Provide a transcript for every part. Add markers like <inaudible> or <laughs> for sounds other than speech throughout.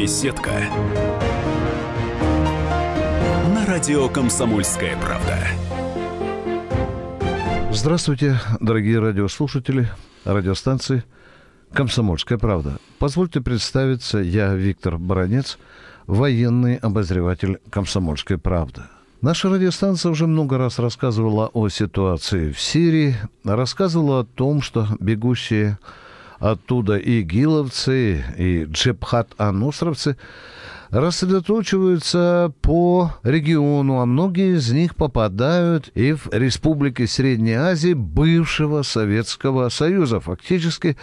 Беседка. На радио Комсомольская правда. Здравствуйте, дорогие радиослушатели, радиостанции «Комсомольская правда». Позвольте представиться, я Виктор Баранец, военный обозреватель «Комсомольской правды». Наша радиостанция уже много раз рассказывала о ситуации в Сирии, рассказывала о том, что бегущие оттуда и гиловцы, и джебхат-анусровцы рассредоточиваются по региону, а многие из них попадают и в республики Средней Азии бывшего Советского Союза. Фактически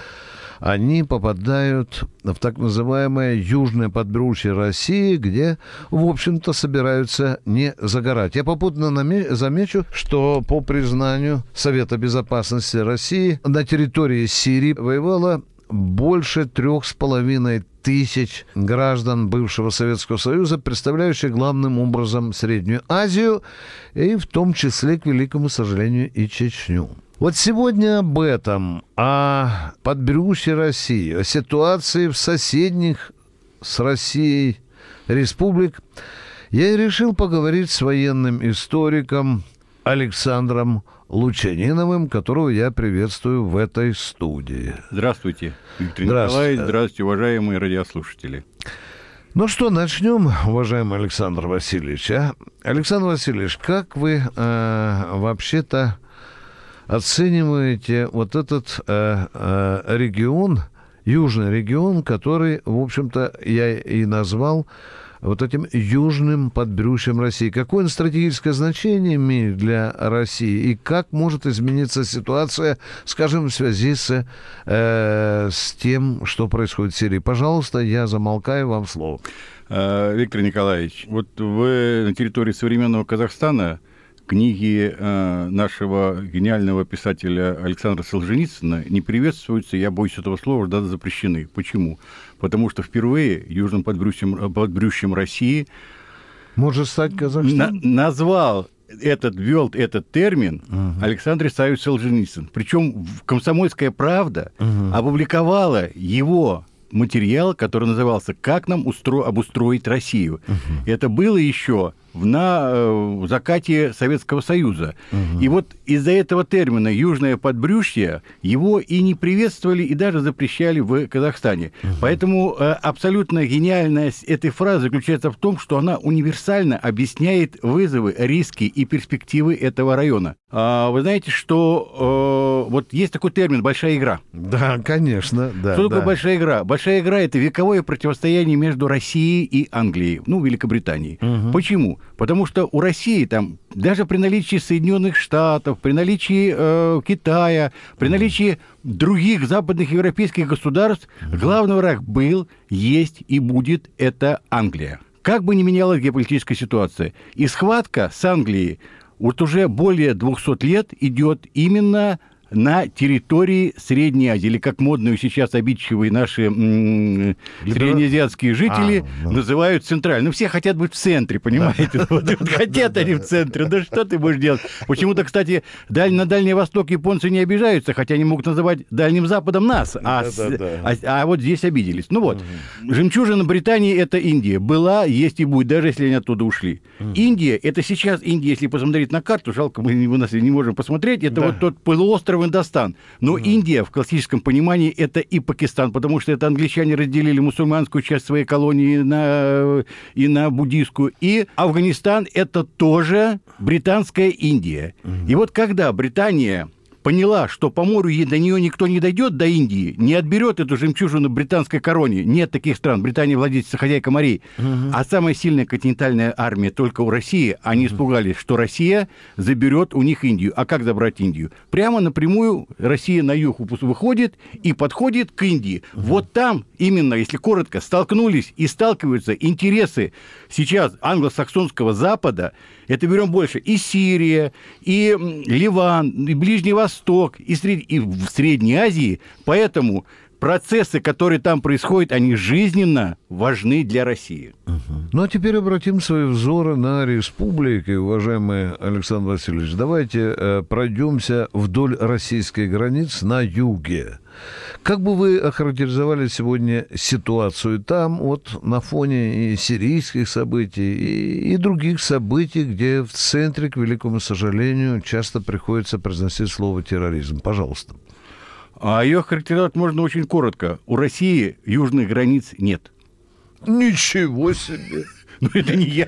они попадают в так называемое южное подбрюшье России, где, в общем-то, собираются не загорать. Я попутно замечу, что по признанию Совета Безопасности России на территории Сирии воевало больше трех с половиной тысяч граждан бывшего Советского Союза, представляющих главным образом Среднюю Азию и в том числе, к великому сожалению, и Чечню. Вот сегодня об этом, о подбрюшье России, о ситуации в соседних с Россией республик, я и решил поговорить с военным историком Александром Лучаниновым, которого я приветствую в этой студии. Здравствуйте, Виктор здравствуйте. Николаевич. Здравствуйте, уважаемые радиослушатели. Ну что, начнем, уважаемый Александр Васильевич. А? Александр Васильевич, как вы э, вообще-то оцениваете вот этот э, э, регион, южный регион, который, в общем-то, я и назвал вот этим южным подбрюшьем России. Какое он стратегическое значение имеет для России и как может измениться ситуация, скажем, в связи с, э, с тем, что происходит в Сирии? Пожалуйста, я замолкаю, вам слово. Э, Виктор Николаевич, вот вы на территории современного Казахстана книги э, нашего гениального писателя Александра Солженицына не приветствуются, я боюсь этого слова, даже запрещены. Почему? Потому что впервые южным подбрюшьем, подбрюшьем России может стать Казахстан? На, назвал этот, ввел этот термин uh-huh. Александр Исаевич Солженицын. Причем «Комсомольская правда» uh-huh. опубликовала его материал, который назывался «Как нам устро... обустроить Россию». Uh-huh. Это было еще на э, закате Советского Союза. Угу. И вот из-за этого термина «южное подбрюшье» его и не приветствовали, и даже запрещали в Казахстане. Угу. Поэтому э, абсолютно гениальность этой фразы заключается в том, что она универсально объясняет вызовы, риски и перспективы этого района. А вы знаете, что э, вот есть такой термин «большая игра». Да, конечно. Да, что такое да. большая игра? Большая игра – это вековое противостояние между Россией и Англией, ну, Великобританией. Угу. Почему? Потому что у России там, даже при наличии Соединенных Штатов, при наличии э, Китая, при наличии других западных европейских государств, главный враг был, есть и будет это Англия. Как бы ни менялась геополитическая ситуация, и схватка с Англией вот уже более 200 лет идет именно на территории Средней Азии, или как модные сейчас обидчивые наши м- среднеазиатские жители а, ну. называют центральным. Ну, все хотят быть в центре, понимаете? Хотят они в центре. Да что ты будешь делать? Почему-то, кстати, на Дальний Восток японцы не обижаются, хотя они могут называть Дальним Западом нас, а, а, а вот здесь обиделись. Ну вот, жемчужина Британии – это Индия. Была, есть и будет, даже если они оттуда ушли. Индия – это сейчас Индия, если посмотреть на карту, жалко, мы не можем посмотреть, это вот тот полуостров Индостан. Но угу. Индия в классическом понимании это и Пакистан, потому что это англичане разделили мусульманскую часть своей колонии на, и на буддийскую. И Афганистан это тоже британская Индия. Угу. И вот когда Британия поняла, что по морю до нее никто не дойдет, до Индии, не отберет эту жемчужину британской короне. Нет таких стран. Британия владельца хозяйка морей. Угу. А самая сильная континентальная армия только у России. Они угу. испугались, что Россия заберет у них Индию. А как забрать Индию? Прямо напрямую Россия на юг выходит и подходит к Индии. Угу. Вот там именно, если коротко, столкнулись и сталкиваются интересы сейчас англосаксонского Запада, это берем больше, и Сирия, и Ливан, и Ближний Восток, и, сред... и в Средней Азии. Поэтому процессы, которые там происходят, они жизненно важны для России. Ну а теперь обратим свои взоры на республики, уважаемый Александр Васильевич. Давайте э, пройдемся вдоль российской границ на юге. Как бы вы охарактеризовали сегодня ситуацию там, вот на фоне и сирийских событий, и, и других событий, где в центре, к великому сожалению, часто приходится произносить слово терроризм? Пожалуйста. А ее характеризовать можно очень коротко. У России южных границ нет. Ничего себе! Ну, это не я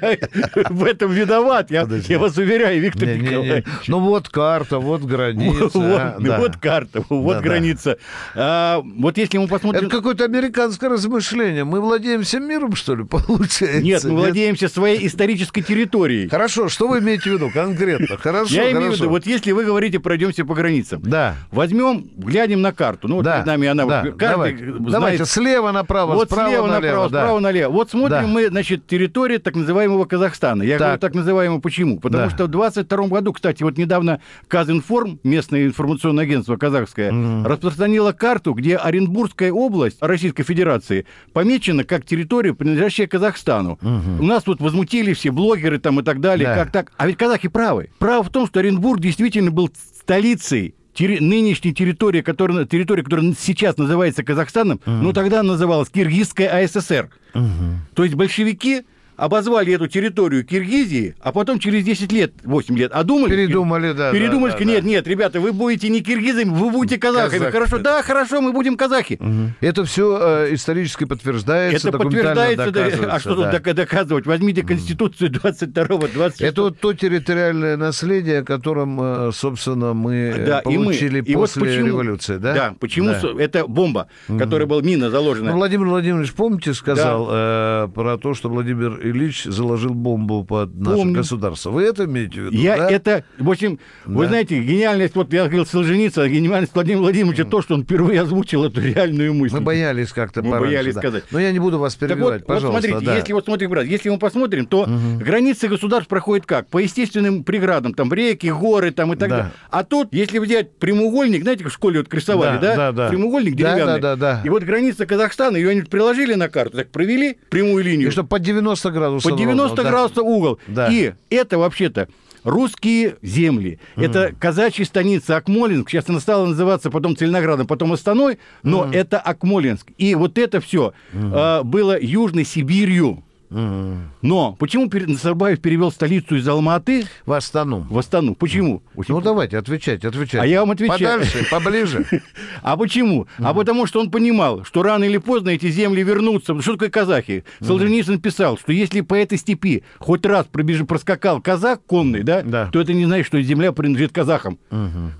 в этом виноват, я, я вас уверяю, Виктор не, Николаевич. Не, не. Ну, вот карта, вот граница. <laughs> Вот, а, да. вот карта, вот да, граница. Да. А, вот если мы посмотрим... Это какое-то американское размышление. Мы владеем всем миром, что ли, <laughs> получается? Нет, мы Нет? владеемся своей исторической территорией. Хорошо, что вы имеете в виду конкретно? <laughs> Хорошо, Я имею в виду, вот если вы говорите, пройдемся по границам. Да. Возьмем, глянем на карту. Ну, вот да. перед нами она... Да. Вот, Давайте. Знает... Давайте, слева направо, вот справа слева налево. направо, да. справа налево. Вот смотрим да. мы, значит, территорию территория так называемого Казахстана. Я так. говорю так называемого почему? Потому да. что в 22 году, кстати, вот недавно Казинформ, местное информационное агентство казахское, угу. распространило карту, где Оренбургская область Российской Федерации помечена как территория, принадлежащая Казахстану. Угу. У нас тут возмутили все блогеры там и так далее. Да. Как так? А ведь казахи правы. Право в том, что Оренбург действительно был столицей терри- нынешняя территория, которая, территория, которая сейчас называется Казахстаном, uh ну тогда называлась Киргизская АССР. uh То есть большевики обозвали эту территорию Киргизии, а потом через 10 лет, 8 лет, а думали... Передумали, да. Передумали, да, да, нет, да. нет, ребята, вы будете не киргизами, вы будете казахами. Казах. Хорошо, да, хорошо, мы будем казахи. Угу. Это все э, исторически подтверждается, Это подтверждается, да, а что да. тут доказывать? Возьмите Конституцию 22-го, 26 Это вот то территориальное наследие, о котором, э, собственно, мы да, получили и мы, после и вот почему, революции, да? Да, почему да. это бомба, угу. которая была мина заложена. Ну, Владимир Владимирович, помните, сказал да. э, про то, что Владимир Ильич заложил бомбу под наше Помню. государство. Вы это имеете в виду? Я да? это, в общем, да. вы знаете, гениальность, вот я говорил Солженицына, гениальность Владимира Владимировича, mm. то, что он впервые озвучил эту реальную мысль. Мы боялись как-то Мы пораньше, боялись да. сказать. Но я не буду вас перебивать, так вот, пожалуйста. Вот смотрите, да. если вот смотрим, брат, если мы посмотрим, то угу. границы государств проходят как? По естественным преградам, там реки, горы, там и так да. далее. А тут, если взять прямоугольник, знаете, в школе вот рисовали, да? Да, да. Прямоугольник деревянный. Да, да, да, да. И вот граница Казахстана, ее они приложили на карту, так провели прямую линию. И что под 90 градусов. Под 90 ровно, градусов да. угол. Да. И это вообще-то русские земли. Mm. Это казачья станица Акмолинск. Сейчас она стала называться потом Целиноградом, потом Астаной, но mm. это Акмолинск. И вот это все mm. э, было Южной Сибирью. Но почему Назарбаев перевел столицу из Алматы в Астану? В Астану. Почему? Очень... Ну, давайте, отвечайте, отвечайте. А я вам отвечаю. Подальше, поближе. <laughs> А почему? А потому что он понимал, что рано или поздно эти земли вернутся. Что такое казахи? Солженицын писал, что если по этой степи хоть раз проскакал казах конный, да, то это не значит, что земля принадлежит казахам.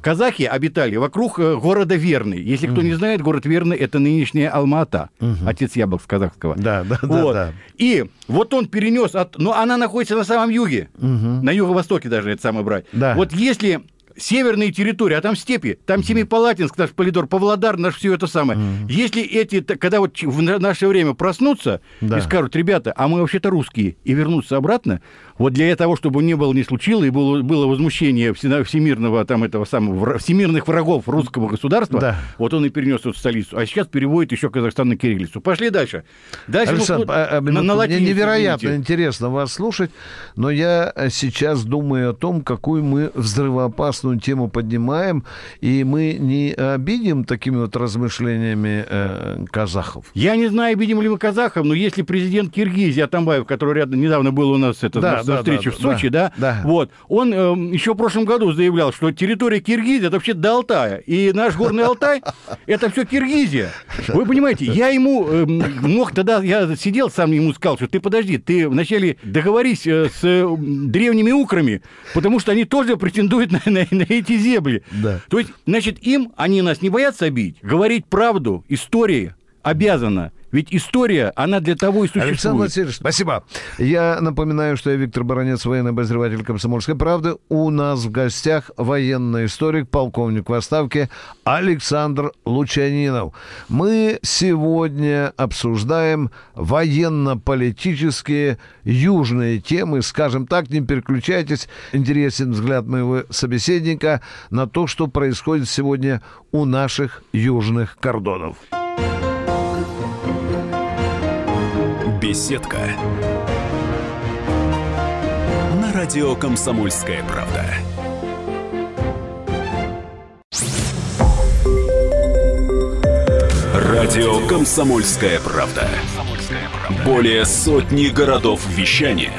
Казахи обитали вокруг э, города Верный. Если кто не знает, город Верный – это нынешняя Алма-Ата, отец яблок с казахского. Да, да, да. И вот он перенес, от... но она находится на самом юге, угу. на юго-востоке даже это самое брать. Да. Вот если северные территории, а там степи, там Семипалатинск, наш Полидор, Павлодар, наш все это самое. Mm. Если эти, когда вот в наше время проснутся да. и скажут, ребята, а мы вообще-то русские, и вернутся обратно, вот для того, чтобы не было, не случилось, и было, было возмущение всемирного, там, этого самого, всемирных врагов русского государства, да. вот он и перенес эту столицу. А сейчас переводит еще Казахстан на кириллицу. Пошли дальше. Дальше Александр, мы, а, а, на, на мне невероятно извините. интересно вас слушать, но я сейчас думаю о том, какую мы взрывоопасную тему поднимаем, и мы не обидим такими вот размышлениями э, казахов. Я не знаю, обидим ли мы казахов, но если президент Киргизии Атамбаев, который рядом недавно был у нас, это да, да, встречу да, в Сочи, да, да, вот, он э, еще в прошлом году заявлял, что территория Киргизии это вообще до Алтая, и наш горный Алтай это все Киргизия. Вы понимаете, я ему э, мог тогда, я сидел сам ему сказал, что ты подожди, ты вначале договорись э, с э, древними украми, потому что они тоже претендуют на, на, на эти земли. Да. То есть, значит, им, они нас не боятся обидеть, говорить правду, истории обязана ведь история, она для того и существует. Александр Васильевич, спасибо. Я напоминаю, что я Виктор Баранец, военный обозреватель «Комсомольской правды». У нас в гостях военный историк, полковник в отставке Александр Лучанинов. Мы сегодня обсуждаем военно-политические южные темы. Скажем так, не переключайтесь. Интересен взгляд моего собеседника на то, что происходит сегодня у наших южных кордонов. Беседка. На радио Комсомольская правда. Радио Комсомольская правда. Более сотни городов вещания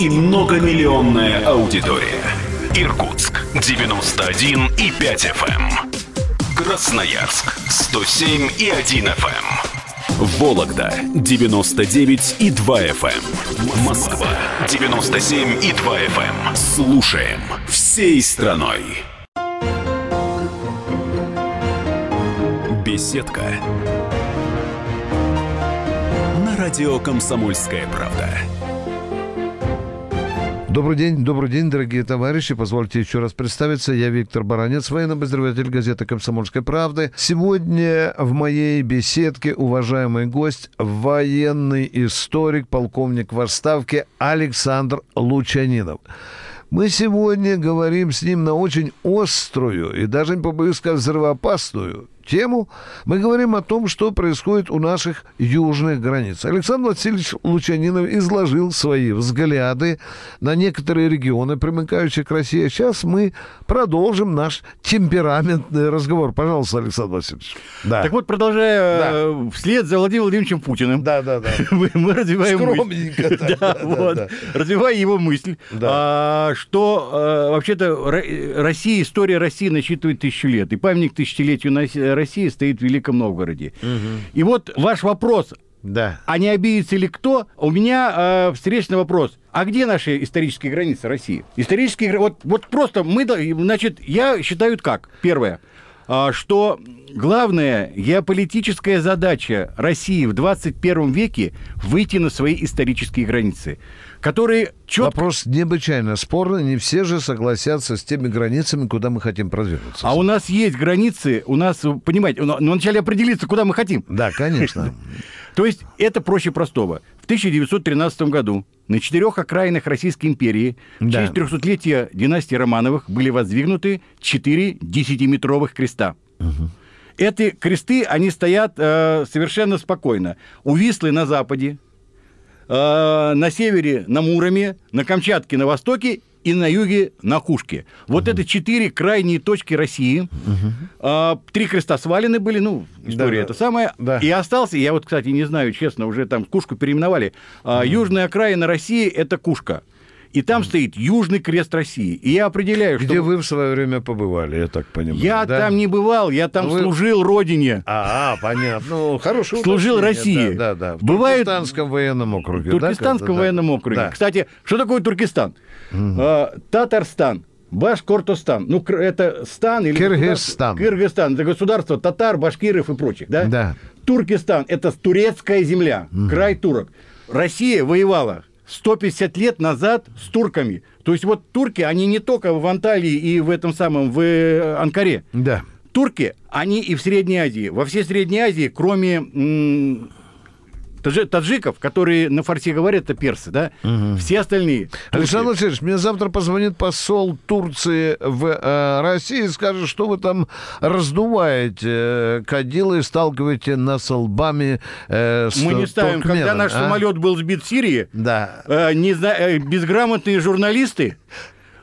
и многомиллионная аудитория. Иркутск 91 и 5 FM. Красноярск 107 и 1 FM. Вологда 99 и 2 FM. Москва 97 и 2 FM. Слушаем всей страной. Беседка. На радио Комсомольская правда. Добрый день, добрый день, дорогие товарищи. Позвольте еще раз представиться. Я Виктор Баранец, военный обозреватель газеты «Комсомольской правды». Сегодня в моей беседке уважаемый гость, военный историк, полковник в отставке Александр Лучанинов. Мы сегодня говорим с ним на очень острую и даже, не побоюсь сказать, взрывоопасную тему. Мы говорим о том, что происходит у наших южных границ. Александр Васильевич Лучанинов изложил свои взгляды на некоторые регионы, примыкающие к России. Сейчас мы продолжим наш темпераментный разговор. Пожалуйста, Александр Васильевич. Да. Так вот, продолжая да. э, вслед за Владимиром Владимировичем Путиным, да, да, да. <laughs> мы, мы развиваем Скромненько, мысль, <laughs> да, да, вот, да, развивая его мысль, да. а, что а, вообще-то Россия, история России насчитывает тысячу лет, и памятник тысячелетию России стоит в Великом Новгороде. Угу. И вот ваш вопрос, да. А не обидится ли кто? У меня э, встречный вопрос. А где наши исторические границы России? Исторические вот вот просто мы, значит, я считаю как. Первое, что главная геополитическая задача России в 21 веке выйти на свои исторические границы которые четко... Вопрос необычайно спорный. Не все же согласятся с теми границами, куда мы хотим продвинуться. А у нас есть границы, у нас, понимаете, но вначале определиться, куда мы хотим. Да, конечно. <laughs> То есть это проще простого. В 1913 году на четырех окраинах Российской империи в честь 300-летия династии Романовых были воздвигнуты четыре десятиметровых креста. Угу. Эти кресты, они стоят э, совершенно спокойно. У Вислы на западе, Э, на севере на Муроме, на Камчатке на востоке и на юге на Кушке. Вот угу. это четыре крайние точки России. Угу. А, три креста свалены были, ну, история да, это самая. Да. И остался, я вот, кстати, не знаю, честно, уже там Кушку переименовали. А, угу. Южная окраина России – это Кушка и там стоит Южный крест России. И я определяю, Где что... вы в свое время побывали, я так понимаю. Я да? там не бывал, я там вы... служил родине. А, а понятно. Ну, хорошо. Служил России. Да, да, да. В Бывает... Туркестанском военном округе. В Туркестанском да, военном округе. Да. Кстати, что такое Туркестан? Угу. А, Татарстан. Башкортостан. Ну, это стан или... Кыргызстан. Кыргызстан. Это государство татар, башкиров и прочих, да? Да. Туркестан. Это турецкая земля, угу. край турок. Россия воевала 150 лет назад с турками. То есть вот турки, они не только в Анталии и в этом самом, в э, Анкаре. Да. Турки, они и в Средней Азии. Во всей Средней Азии, кроме таджиков, которые на фарси говорят, это персы, да? Угу. Все остальные. Александр Васильевич, мне завтра позвонит посол Турции в э, России и скажет, что вы там раздуваете э, кадилы, сталкиваете нас лбами э, с Мы не ставим. Когда наш а? самолет был сбит в Сирии, да. э, не, э, безграмотные журналисты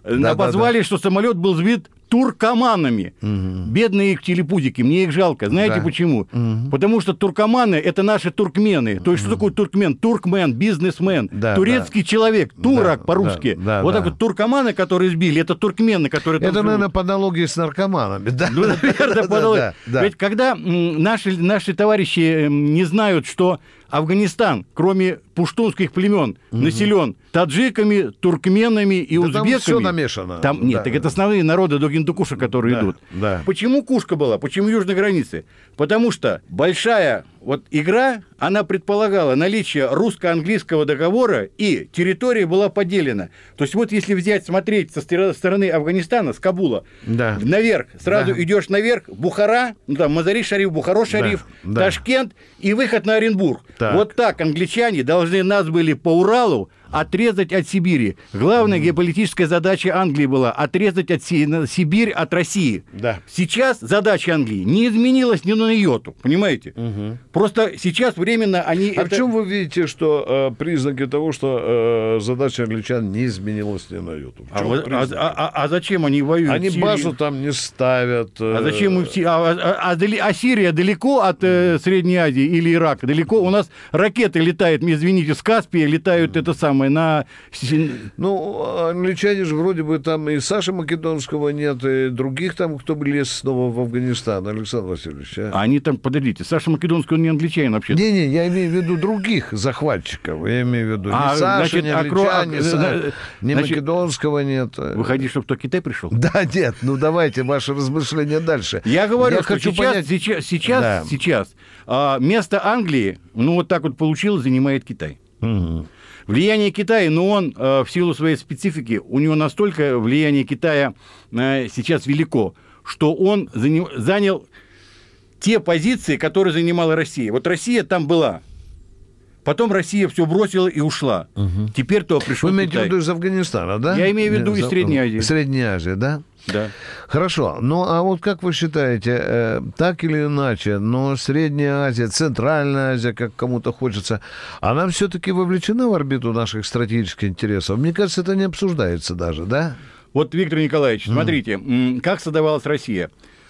да, позвали, да, да. что самолет был сбит туркоманами. Угу. Бедные их телепузики, мне их жалко. Знаете да. почему? Угу. Потому что туркоманы – это наши туркмены. То есть угу. что такое туркмен? Туркмен, бизнесмен, да, турецкий да. человек, турок да, по-русски. Да, да, вот да. так вот туркоманы, которые сбили, это туркмены, которые Это, наверное, по аналогии с наркоманами. Да? Ну, наверное, <laughs> по аналогии. Ведь когда наши, наши товарищи не знают, что Афганистан, кроме пуштунских племен, угу. населен таджиками, туркменами и да узбеками. Там все намешано. Там, нет, да. так это основные народы до Гиндукуша, которые да, идут. Да. Почему Кушка была? Почему южной границы? Потому что большая вот игра, она предполагала наличие русско-английского договора, и территория была поделена. То есть вот если взять, смотреть со стороны Афганистана, с Кабула, да. наверх, сразу да. идешь наверх, Бухара, ну там Мазари-Шариф, Бухаро-Шариф, да. Ташкент и выход на Оренбург. Так. Вот так англичане должны нас были по Уралу отрезать от Сибири. Главная геополитическая задача Англии была отрезать от Сибирь от России. Да. Сейчас задача Англии не изменилась ни на йоту, понимаете? Просто сейчас временно они... А в это- чем вы видите, что э, признаки того, что э, задача англичан не изменилась ни на йоту? В А, вот- а- а- а- а зачем они воюют? Они в базу там не ставят. А э, зачем им... А, а- а дали- а Сирия далеко от э, Средней Азии или Ирака? Далеко? У нас ракеты летают, извините, с Каспия летают это самое на... Ну, англичане же вроде бы там и Саши Македонского нет, и других там, кто бы лез снова в Афганистан, Александр Васильевич. а? А они там, подождите, Саша Македонский, он не англичанин вообще. Не-не, я имею в виду других захватчиков. Я имею в виду А, не Саши, значит, не окро- англичан, не а, Са- ни значит, Македонского нет. Выходи, чтобы кто Китай пришел? Да, нет, ну давайте ваши размышления дальше. Я говорю, что хочу сейчас, понять... сейчас, сейчас, Да. сейчас а, место Англии, ну вот так вот получилось, занимает Китай. Мгм. Влияние Китая, но он э, в силу своей специфики, у него настолько влияние Китая э, сейчас велико, что он заня- занял те позиции, которые занимала Россия. Вот Россия там была. Потом Россия все бросила и ушла. Теперь то пришел Вы имеете в виду из Афганистана, да? Я имею в виду Из- Средней Азии. Средней Азии, да? Да. Хорошо. Ну, а вот как вы считаете, э, так или иначе, но Средняя Азия, Центральная Азия, как кому-то хочется, она все-таки вовлечена в орбиту наших стратегических интересов? Мне кажется, это не обсуждается даже, да? Вот, Виктор Николаевич, смотрите, м, как создавалась Россия.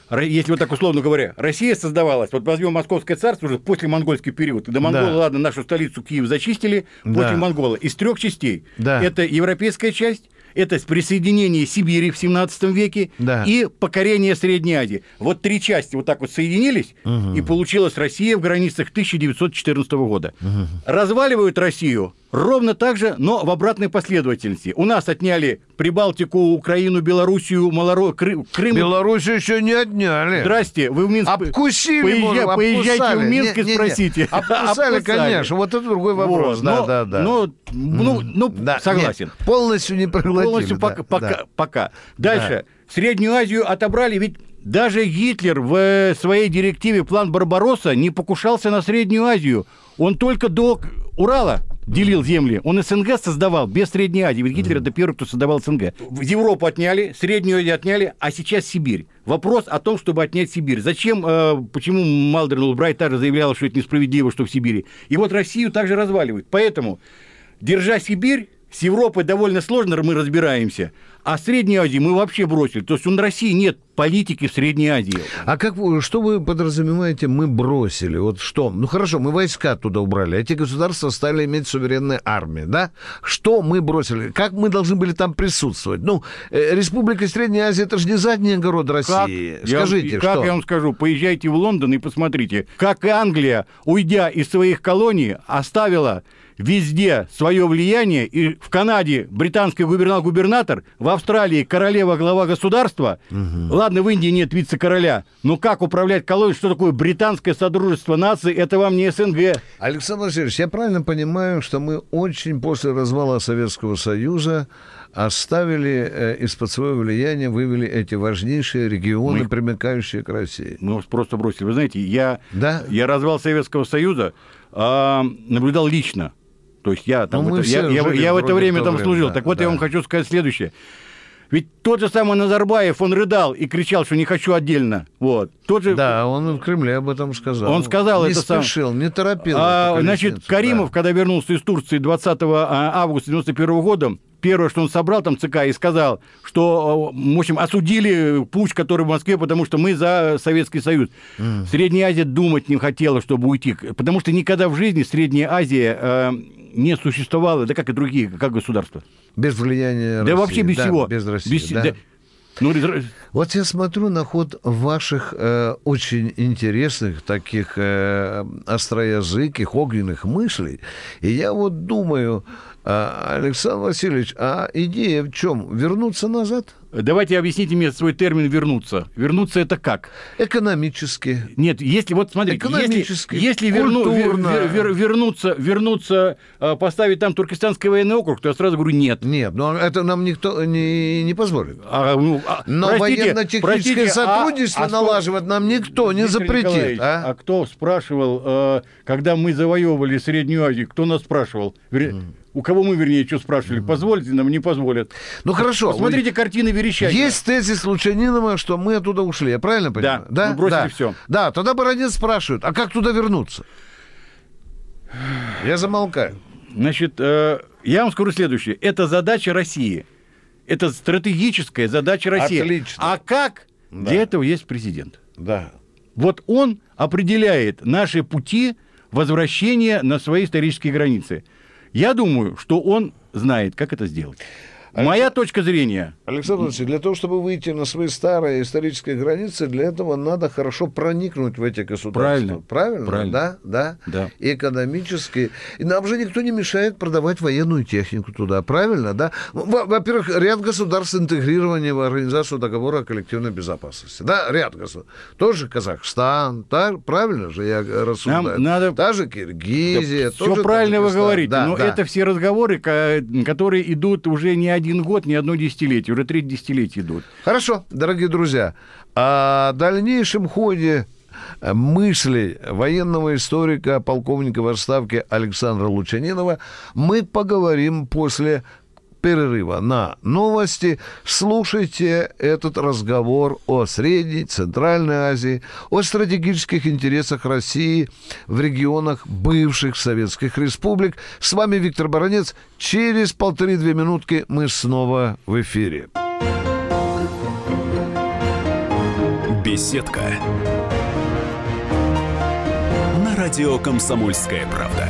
Ро- Если вот так условно говоря, Россия создавалась, вот возьмем Московское царство уже после монгольский период, когда монголы, Да. ладно, нашу столицу Киев зачистили, после Да. монгола, из трех частей. Да. Это европейская часть, это присоединение Сибири в 17 веке Да. и покорение Средней Азии. Вот три части вот так вот соединились, и получилась Россия в границах 1914 года. Разваливают Россию ровно так же, но в обратной последовательности. У нас отняли Прибалтику, Украину, Белоруссию, Малоро... Кры- Крым. Беларусь еще не отняли. Здрасте, вы в Минск... Обкусили, Поезжай- может, поезжайте обкусали. в Минск и Не-не-не. спросите. Обкусали, конечно. Вот это другой вопрос. Вот, Да, но- да, да. Ну, ну, ну, Да, согласен. нет, полностью не проглотили. Полностью да, пока, пока, да. пока. Дальше. Среднюю Азию отобрали, ведь даже Гитлер в э, своей директиве «План Барбаросса» не покушался на Среднюю Азию. Он только до Урала делил земли. Он СНГ создавал без Средней Азии. Ведь Гитлер это первый, кто создавал СНГ. Европу отняли, Среднюю Азию отняли, а сейчас Сибирь. Вопрос о том, чтобы отнять Сибирь. Зачем, э, почему Малдерн Улбрайт также заявлял, что это несправедливо, что в Сибири. И вот Россию также разваливают. Поэтому, держа Сибирь, с Европой довольно сложно мы разбираемся, а Средней Азии мы вообще бросили. То есть у России нет политики в Средней Азии. А как что вы подразумеваете, мы бросили? Вот что? Ну хорошо, мы войска туда убрали, эти государства стали иметь суверенные армии, да? Что мы бросили? Как мы должны были там присутствовать? Ну, э, Республика Средняя Азия, это же не задний огород Как, России. я- Скажите, как что? я вам скажу, поезжайте в Лондон и посмотрите, как и Англия, уйдя из своих колоний, оставила везде свое влияние, и в Канаде британский губернатор-губернатор, в Австралии королева глава государства, ладно, в Индии нет вице-короля, но как управлять колонией, что такое британское содружество наций, это вам не СНГ. Александр Васильевич, я правильно понимаю, что мы очень после развала Советского Союза оставили э, из-под своего влияния, вывели эти важнейшие регионы, Мы- примыкающие к России? Мы просто бросили. Вы знаете, я, Да? я развал Советского Союза а, наблюдал лично. То есть я, там Ну, это, я, я- я в это время там время, служил. да, так вот да. я вам хочу сказать следующее. Ведь тот же самый Назарбаев, он рыдал и кричал, что не хочу отдельно. Вот. Тот же, Да, он в Кремле об этом сказал. Он сказал не это сам. спешил, не торопил. А, значит, Каримов, да. когда вернулся из Турции 20 августа 91 года, первое, что он собрал там ЦК и сказал, что, в общем, осудили путь, который в Москве, потому что мы за Советский Союз. Средняя Азия думать не хотела, чтобы уйти, потому что никогда в жизни Средняя Азия э, не существовала, да как и другие, как государства. Без влияния Да России, вообще без да, всего. Без России, Без- да. да. Ну, Вот я смотрю на ход ваших э, очень интересных, таких э, остроязыких, огненных мыслей, и я вот думаю, а, Александр Васильевич, а идея в чем? Вернуться назад? Давайте объясните мне свой термин «вернуться». Вернуться это как? Экономически. Нет, если вот смотрите, Экономически, если, если верну- вер- вер- вер- вернуться, вернуться, э, поставить там Туркестанский военный округ, то я сразу говорю нет. Нет, но это нам никто не, не позволит. А, ну, а, Но военно-техническое а- сотрудничество а кто- налаживать нам никто не Виктор запретит. Николаевич, а? а кто спрашивал, э, когда мы завоевывали Среднюю Азию, кто нас спрашивал? Вернее, у кого мы, вернее, что спрашивали, позволят нам, не позволят. Ну хорошо. Посмотрите картины Верещагина. Есть тезис Лучанинова, что мы оттуда ушли, я правильно понимаю? Да, мы бросили да. всё. Да, тогда Баранец спрашивает, а как туда вернуться? Я замолкаю. Значит, э, я вам скажу следующее. Это задача России. Это стратегическая задача России. Отлично. А как? Да. Для этого есть президент. Да. Вот он определяет наши пути возвращения на свои исторические границы. Я думаю, что он знает, как это сделать. Моя точка зрения. Александр Владимирович, для того, чтобы выйти на свои старые исторические границы, для этого надо хорошо проникнуть в эти государства. Правильно. Правильно? Правильно. Да, да. Да. И экономически. И нам же никто не мешает продавать военную технику туда. Правильно, да? Во- Во-первых, ряд государств интегрирования в Организацию договора о коллективной безопасности. Да, ряд государств. Тоже Казахстан, та- правильно же я рассуждаю. надо- Та же Киргизия. Все тоже правильно вы Таджикистан. говорите, Да, но да. это все разговоры, которые идут уже не один год, не одно десятилетие, уже три десятилетия идут. Хорошо, дорогие друзья, о дальнейшем ходе э, мыслей военного историка, полковника в отставке Александра Лучанинова мы поговорим после перерыва на новости. Слушайте этот разговор о Средней, Центральной Азии, о стратегических интересах России в регионах бывших советских республик. С вами Виктор Баранец. Через полторы-две минутки мы снова в эфире. Беседка. На радио Комсомольская правда.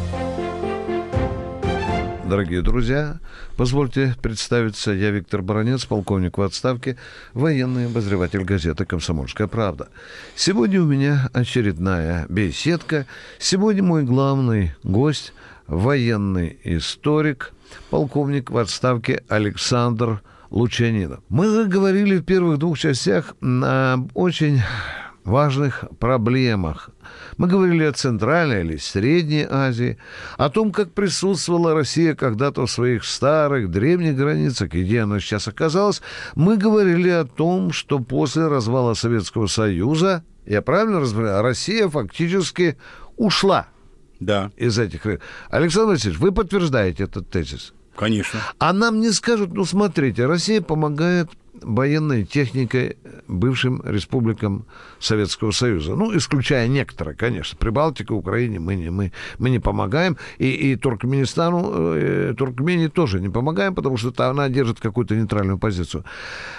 Дорогие друзья, позвольте представиться. Я Виктор Баранец, полковник в отставке, военный обозреватель газеты «Комсомольская правда». Сегодня у меня очередная беседка. Сегодня мой главный гость – военный историк, полковник в отставке Александр Лучанинов. Мы говорили в первых двух частях на очень важных проблемах. Мы говорили о Центральной или Средней Азии, о том, как присутствовала Россия когда-то в своих старых, древних границах, и где она сейчас оказалась. Мы говорили о том, что после развала Советского Союза, я правильно разбираю, Россия фактически ушла Да, из этих... Александр Васильевич, вы подтверждаете этот тезис? конечно. А нам не скажут, ну смотрите, Россия помогает военной техникой бывшим республикам Советского Союза. Ну, исключая некоторые, конечно. Прибалтика, Украине мы не, мы, мы не помогаем. И, и Туркменистану, э, Туркмении тоже не помогаем, потому что та- она держит какую-то нейтральную позицию.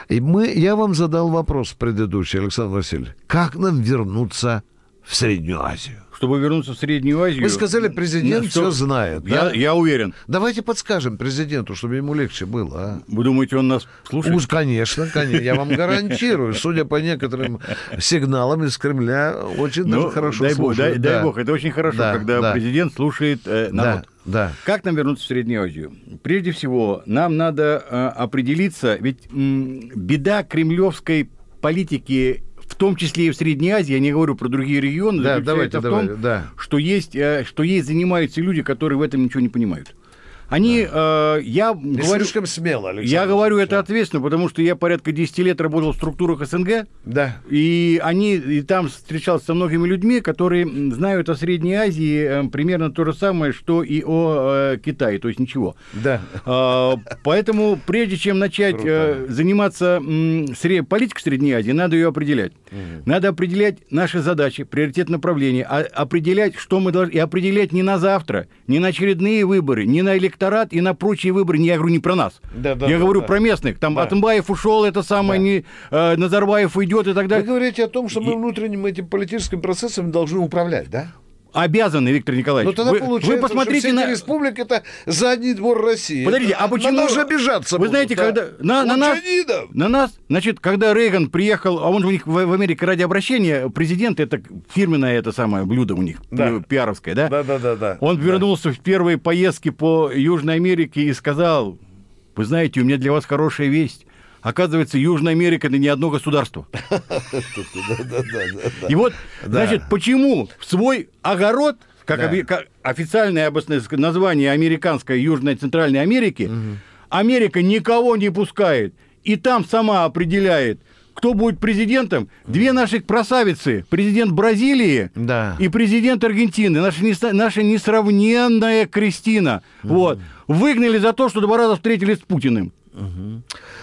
И мы, я вам задал вопрос предыдущий, Александр Васильевич. Как нам вернуться в Среднюю Азию? Чтобы вернуться в Среднюю Азию... Вы сказали, президент Ну, что- все знает. Я, да? я уверен. Давайте подскажем президенту, чтобы ему легче было. А? Вы думаете, он нас слушает? Уж, конечно, конечно, я вам гарантирую. Судя по некоторым сигналам из Кремля, очень Ну, даже хорошо дай, бог, дай, слушают. дай Да. бог, это очень хорошо, Да, когда да. президент слушает э, народ. Да, да. Как нам вернуться в Среднюю Азию? Прежде всего, нам надо э, определиться, ведь м, беда кремлевской политики, в том числе и в Средней Азии, я не говорю про другие регионы, Да, давайте, в давайте, том, да. что есть, э, что есть занимаются люди, которые в этом ничего не понимают. Они, э, я Не говорю, слишком смело, Александр. я говорю это ответственно, потому что я порядка 10 лет работал в структурах СНГ, Да. и они и там встречался со многими людьми, которые знают о Средней Азии э, примерно то же самое, что и о э, Китае, то есть ничего. Да. А, Поэтому прежде чем начать э, заниматься сре- политикой Средней Азии, надо ее определять. Надо определять наши задачи, приоритет направления, а- определять, что мы должны, и определять не на завтра, не на очередные выборы, не на электорат и на прочие выборы. Не, я говорю не про нас. Да, да, я да, говорю да. про местных. Там Да. Атымбаев ушел, это самое, Да. не, э, Назарбаев уйдет и так Вы далее. говорите о том, что мы внутренним этим политическим процессом должны управлять, да? Обязаны, Виктор Николаевич. Ну тогда вы, получается, вы посмотрите что на... эти республики это задний двор России. Подождите, а почему... Надо уже обижаться Вы будут, знаете, да. когда... На, на нас, на нас, значит, когда Рейган приехал, а он у них в, в Америке ради обращения, президент, это фирменное это самое блюдо у них, Да. пи- пиаровское, да? Да, да, да, да. Он Да. вернулся в первые поездки по Южной Америке и сказал, вы знаете, у меня для вас хорошая весть. Оказывается, Южная Америка – это не одно государство. <laughs> И вот, значит, почему в свой огород, как, Да. оби- как официальное название американской Южной Центральной Америки, Америка никого не пускает. И там сама определяет, кто будет президентом. Две наших красавицы, президент Бразилии Да. и президент Аргентины, наша, нес- наша несравненная Кристина, вот, выгнали за то, что два раза встретились с Путиным.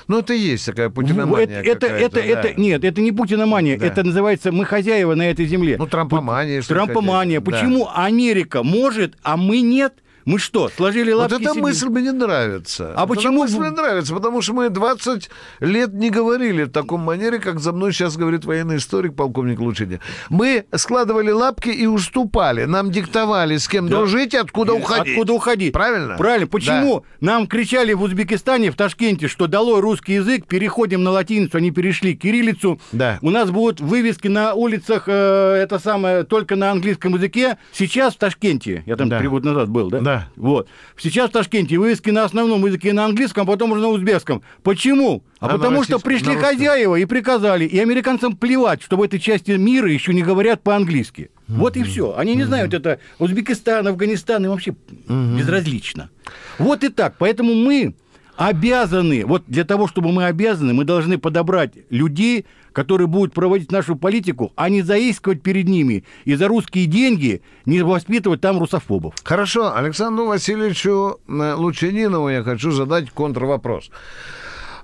Ну, это и есть такая путиномания это, это, это, да. это- нет, это не путиномания, Да. это называется мы хозяева на этой земле. Ну, трампомания, Трампомания. хотите, да. Почему Америка может, а мы нет? Мы что, сложили Вот лапки эта сидим? мысль мне нравится. А Вот почему эта мысль мне нравится? Потому что мы 20 лет не говорили в таком манере, как за мной сейчас говорит военный историк, полковник Лучини. Мы складывали лапки и уступали. Нам диктовали, с кем дружить и откуда уходить. Откуда уходить? Правильно? Правильно. Почему нам кричали в Узбекистане, в Ташкенте, что долой русский язык, переходим на латиницу, они перешли к кириллицу. Да. У нас будут вывески на улицах, э, это самое, только на английском языке. Сейчас в Ташкенте, я там Да. три года назад был, да? Да. Вот. Сейчас в Ташкенте вывески на основном языке на английском, а потом уже на узбекском. Почему? А, А потому что пришли хозяева и приказали. И американцам плевать, что в этой части мира еще не говорят по-английски. Вот и все. Они не знают это Узбекистан, Афганистан, им вообще безразлично. Вот и так. Поэтому мы обязаны, вот для того, чтобы мы обязаны, мы должны подобрать людей, которые будут проводить нашу политику, а не заискивать перед ними и за русские деньги не воспитывать там русофобов. Хорошо, Александру Васильевичу э, Лучанинову я хочу задать контрвопрос.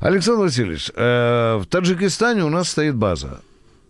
Александр Васильевич, э, в Таджикистане у нас стоит база.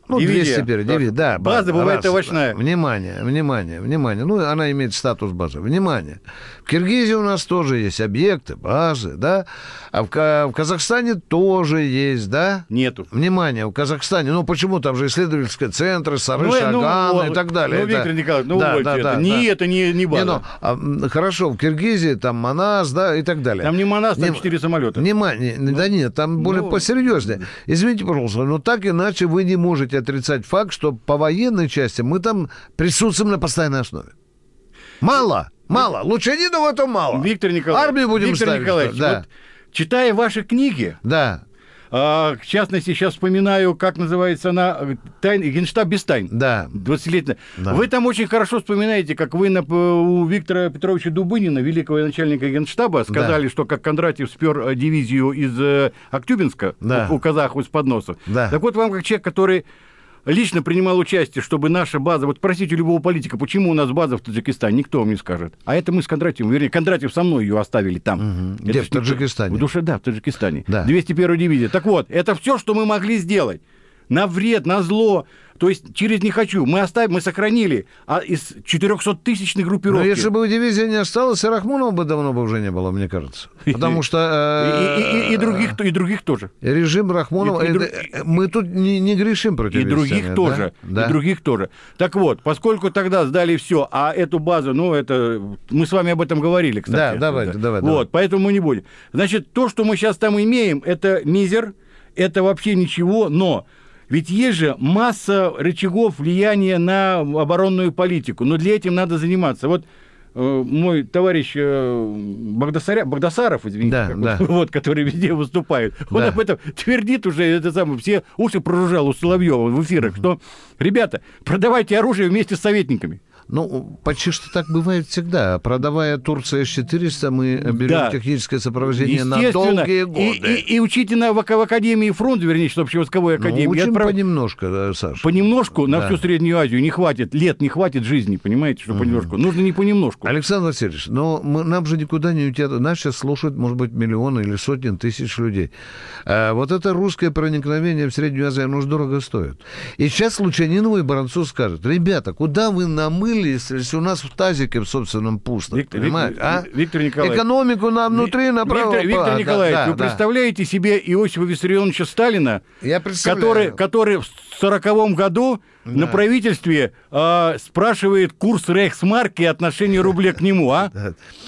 Ну, Дивизия. 201, дивизия, да. База бывает раз. овощная. Внимание, внимание, внимание. Ну, она имеет статус базы. Внимание. В Киргизии у нас тоже есть объекты, базы, да. А в, в Казахстане тоже есть, да. Нету. Внимание, в Казахстане, ну почему там же исследовательские центры, Сары, Ну, э, ну, Шаганы и вот, так далее. Ну, Это- Виктор Николаевич, ну, Да, увольте да, это. да, не да. это, не, не база. Не, ну, а, хорошо, в Киргизии там Манас, да, и так далее. Там не Манас, там Не- четыре самолета. Внимание, да нет, там более ну- посерьезнее. Извините, пожалуйста, но так иначе вы не можете отрицать факт, что по военной части мы там присутствуем на постоянной основе. Мало, мало. Лучанинов это мало. Виктор Николаевич, Армию будем Виктор ставить. Николаевич, да. вот читая ваши книги, да, а, в частности, сейчас вспоминаю, как называется она, э, тайн, Генштаб без тайн. да. 20-летняя. Да. Вы там очень хорошо вспоминаете, как вы на, у Виктора Петровича Дубынина, великого начальника Генштаба, сказали, что как Кондратьев спер э, дивизию из э, Актюбинска Да. у, у казахов из-под носа. Да. Так вот вам, как человек, который лично принимал участие, чтобы наша база... Вот спросите любого политика, почему у нас база в Таджикистане, никто вам не скажет. А это мы с Кондратьевым, вернее, Кондратьев со мной ее оставили там. Это Где, в Таджикистане? В душе, да, в Таджикистане. Да. 201 дивизия. Так вот, это все, что мы могли сделать. На вред, на зло. То есть через «не хочу». Мы оставили, мы сохранили а из 400-тысячной Но группировки. если бы дивизия не осталась, и Рахмонова бы давно бы уже не было, мне кажется. <laughs> Потому что... И, и- и- и э, других, и других тоже. Режим Рахмонова... И- и друг- это- Мы тут не, не грешим против И других тоже. да? И других тоже. Так вот, поскольку тогда сдали все, а эту базу, ну, это. Мы с вами об этом говорили, кстати. Да, давайте, давай, Вот, давай. поэтому мы не будем. Значит, то, что мы сейчас там имеем, это мизер, это вообще ничего, но. Ведь есть же масса рычагов влияния на оборонную политику. Но для этим надо заниматься. Вот э, мой товарищ э, Багдасаря, Багдасаров, извините, Да, да. вот, <laughs> вот, который везде выступает, он Да. об этом твердит уже, это самое, все уши проружал у Соловьева в эфирах, что, ребята, продавайте оружие вместе с советниками. Ну, почти что так бывает всегда. Продавая Турция С-400, мы берем Да. техническое сопровождение на долгие И, годы. и- и учите на, в, ак- в Академии фронт, вернее, что общевойсковой Ну, академии. учим отправ- понемножку, да, Саша. Понемножку на Да. всю Среднюю Азию не хватит, лет не хватит жизни, понимаете, что понемножку. Нужно не понемножку. Александр Васильевич, но мы, нам же никуда не уйти. Нас сейчас слушают, может быть, миллионы или сотни тысяч людей. А вот это русское проникновение в Среднюю Азию, оно же дорого стоит. И сейчас Лучанинову и Баранцу скажут, ребята, куда вы намыли намыли, если, у нас в тазике в собственном пусто, Виктор, понимаешь? Виктор, а? Виктор Николаевич. Экономику нам внутри направо. Виктор, Виктор да, Николаевич, да, вы да. представляете себе Иосифа Виссарионовича Сталина, Я который, который в сороковом году на правительстве а, спрашивает курс рейхсмарки и отношение рубля к нему, а?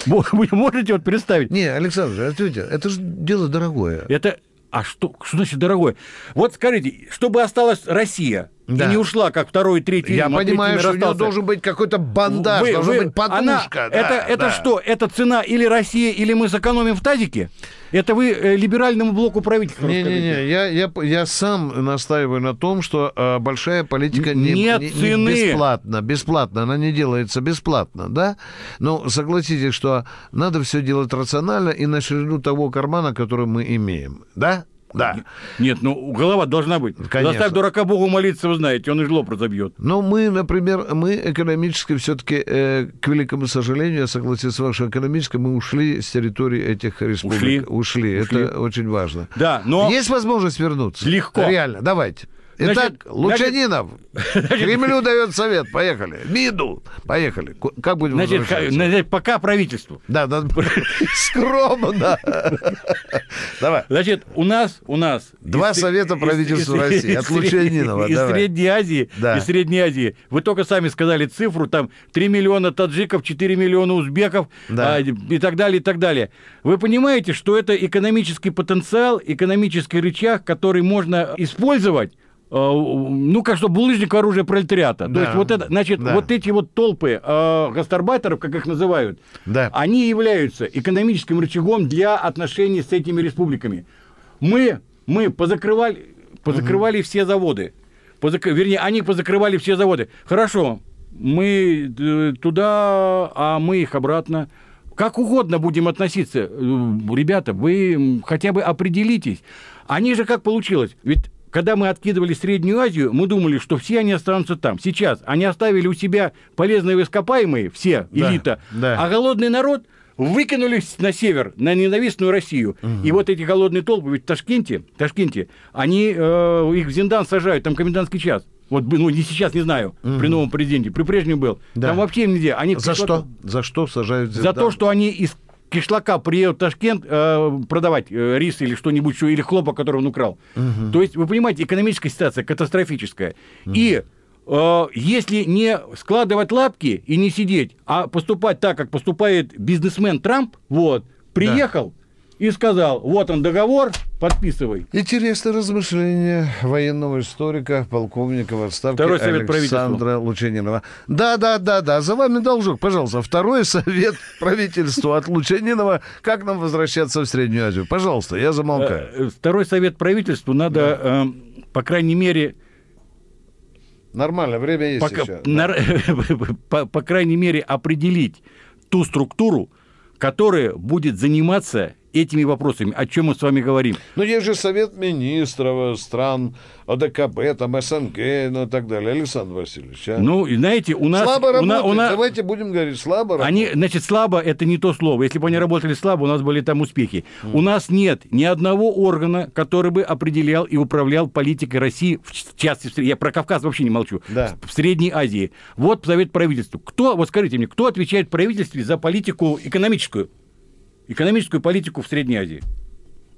Вы можете вот представить? Не, Александр, ответьте, это же дело дорогое. Это, а что, что значит дорогое? Вот скажите, чтобы осталась Россия Да. и не ушла, как второй, третий Я а понимаю, что у него остался. должен быть какой-то бандаж, Вы- должна вы- быть подушка. она- да, это это да. что? Это цена или Россия, или мы сэкономим в тазике? Это вы э, либеральному блоку правительства. Не-не-не, я, я, я сам настаиваю на том, что э, большая политика не, Нет не- не цены. бесплатно, бесплатно, она не делается бесплатно, да? Но согласитесь, что надо все делать рационально и на ширину того кармана, который мы имеем, да? Да. Нет, ну голова должна быть. Конечно. Заставь дурака Богу молиться, вы знаете, он и жлоб разобьет. Но мы, например, мы экономически все-таки, к великому сожалению, я согласен с вами, что экономически мы ушли с территории этих республик. Ушли. Ушли. Ушли. Это очень важно. Да, но Есть возможность вернуться? Легко. Реально, давайте. Итак, Значит, Лучанинов, <laughs> Кремлю дает совет, поехали. МИДу, поехали. Как будем значит, значит, пока правительству. Да, да, <laughs> скромно. Давай. Значит, у нас, у нас... Два из- совета правительства из- России. из- От Лучанинова, Из давай. Средней Азии, Да. из Средней Азии. Вы только сами сказали цифру, там 3 миллиона таджиков, 4 миллиона узбеков Да. а, и так далее, и так далее. Вы понимаете, что это экономический потенциал, экономический рычаг, который можно использовать ну, как что булыжник оружие пролетариата. То Да. есть вот это, значит, Да. вот эти вот толпы э, гастарбайтеров, как их называют, Да. они являются экономическим рычагом для отношений с этими республиками. Мы, мы позакрывали, позакрывали все заводы. Позак- Вернее, они позакрывали все заводы. Хорошо, мы э, туда, а мы их обратно. Как угодно будем относиться. Э, Ребята, вы хотя бы определитесь. Они же как получилось? Ведь когда мы откидывали Среднюю Азию, мы думали, что все они останутся там. Сейчас они оставили у себя полезные ископаемые, все, Да, элита, да. а голодный народ выкинулись на север, на ненавистную Россию. И вот эти голодные толпы, ведь в Ташкенте, Ташкенте они э, их в Зиндан сажают, там комендантский час. Вот, бы- ну, не сейчас, не знаю, при новом президенте, при прежнем был. Да. Там вообще нельзя. Они За что? За что сажают? За то, что они из кишлака приедут в Ташкент э, продавать э, рис или что-нибудь или хлопок, который он украл. То есть, вы понимаете, экономическая ситуация катастрофическая. И э, если не складывать лапки и не сидеть, а поступать так, как поступает бизнесмен Трамп, вот, приехал и сказал, вот он договор, подписывай. Интересное размышление военного историка, полковника в отставке Второй совет Александра Лучанинова. Да, да, да, да. За вами должок, пожалуйста. Второй совет <laughs> правительству от Лучанинова. Как нам возвращаться в Среднюю Азию? Пожалуйста, я замолкаю. Э, Второй совет правительству надо, э, по крайней мере, Нормально, время есть пока- еще. нар- <laughs> по, по крайней мере, определить ту структуру, которая будет заниматься этими вопросами, о чем мы с вами говорим. Ну, есть же Совет министров стран ОДКБ, там СНГ, ну и так далее. Александр Васильевич, а? Ну, знаете, у нас... слабо работает. у на- Давайте будем говорить, слабо Они, работает. значит, слабо это не то слово. Если бы они работали слабо, у нас были там успехи. У нас нет ни одного органа, который бы определял и управлял политикой России, в частности, я про Кавказ вообще не молчу, Да. в Средней Азии. Вот совет правительству. Кто, вот скажите мне, кто отвечает в правительстве за политику экономическую? Экономическую политику в Средней Азии.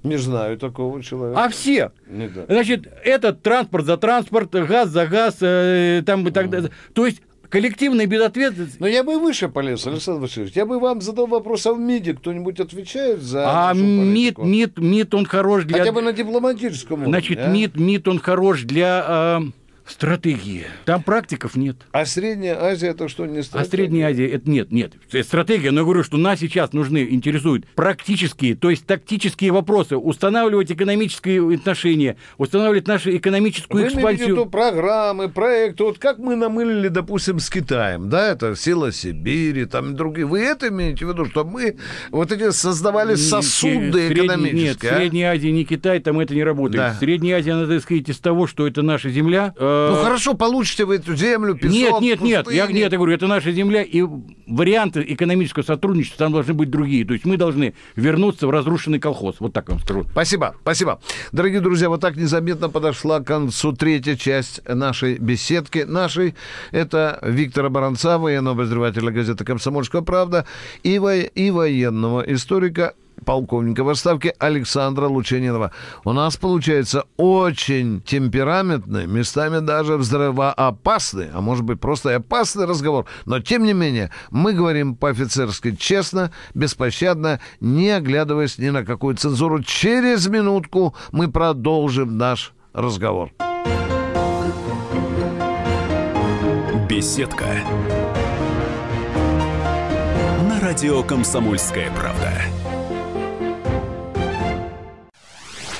Не знаю такого человека. А все. Не да. Значит, этот транспорт за транспорт, газ за газ, э, там и так далее. То есть коллективная безответственность. Но я бы выше полез, Александр Васильевич. Я бы вам задал вопрос, а в МИДе кто-нибудь отвечает за А МИД? МИД, МИД, он хорош для... Хотя бы на дипломатическом уровне. Значит, а? МИД, МИД, он хорош для э, стратегии. Там практиков нет. А Средняя Азия это что, не А стратегия? Средняя Азия, это нет, нет. Это стратегия, но я говорю, что нас сейчас нужны, интересуют практические, то есть тактические вопросы. Устанавливать экономические отношения, устанавливать нашу экономическую Вы экспансию. виду программы, проекты, вот как мы намылили, допустим, с Китаем, да, это сила Сибири, там и другие. Вы это имеете в виду, что мы вот эти создавали сосуды Нет, экономические? в а? Средней Азии, не Китай, там это не работает. Да. В Средней Азии надо исходить из того, что это наша земля, э, Ну хорошо, получите вы эту землю, песок, Нет, нет, нет, я, нет, я говорю, это наша земля, и варианты экономического сотрудничества там должны быть другие. То есть мы должны вернуться в разрушенный колхоз. Вот так вам скажу. Спасибо, спасибо. Дорогие друзья, вот так незаметно подошла к концу третья часть нашей беседки. Нашей это Виктора Баранца, военного обозревателя газеты «Комсомольская правда» и, во- и военного историка полковника в отставке Александра Лучанинова. У нас получается очень темпераментный, местами даже взрывоопасный, а может быть просто и опасный разговор. Но тем не менее, мы говорим по-офицерски честно, беспощадно, не оглядываясь ни на какую цензуру. Через минутку мы продолжим наш разговор. Беседка. На радио Комсомольская правда.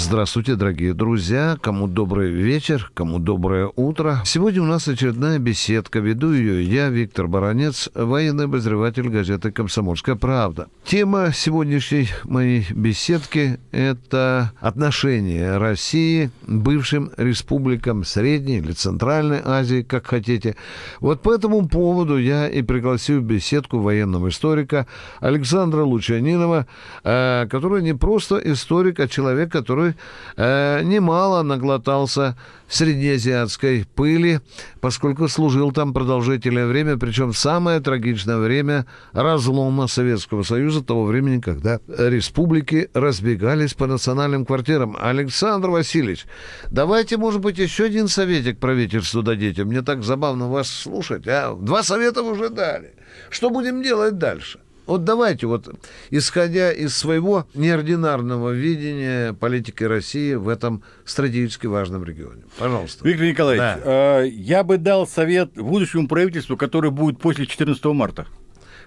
Здравствуйте, дорогие друзья. Кому добрый вечер, кому доброе утро. Сегодня у нас очередная беседка. Веду ее я, Виктор Баранец, военный обозреватель газеты «Комсомольская правда». Тема сегодняшней моей беседки – это отношение России к бывшим республикам Средней или Центральной Азии, как хотите. Вот по этому поводу я и пригласил беседку военного историка Александра Лучанинова, э, который не просто историк, а человек, который э, немало наглотался среднеазиатской пыли, поскольку служил там продолжительное время, причем самое трагичное время разлома Советского Союза, того времени, когда республики разбегались по национальным квартирам. Александр Васильевич, давайте, может быть, еще один советик правительству дадите. Мне так забавно вас слушать. А? Два совета уже дали. Что будем делать дальше? Вот давайте, вот, исходя из своего неординарного видения политики России в этом стратегически важном регионе. Пожалуйста. Виктор Николаевич, Да. э, я бы дал совет будущему правительству, которое будет после 14 марта.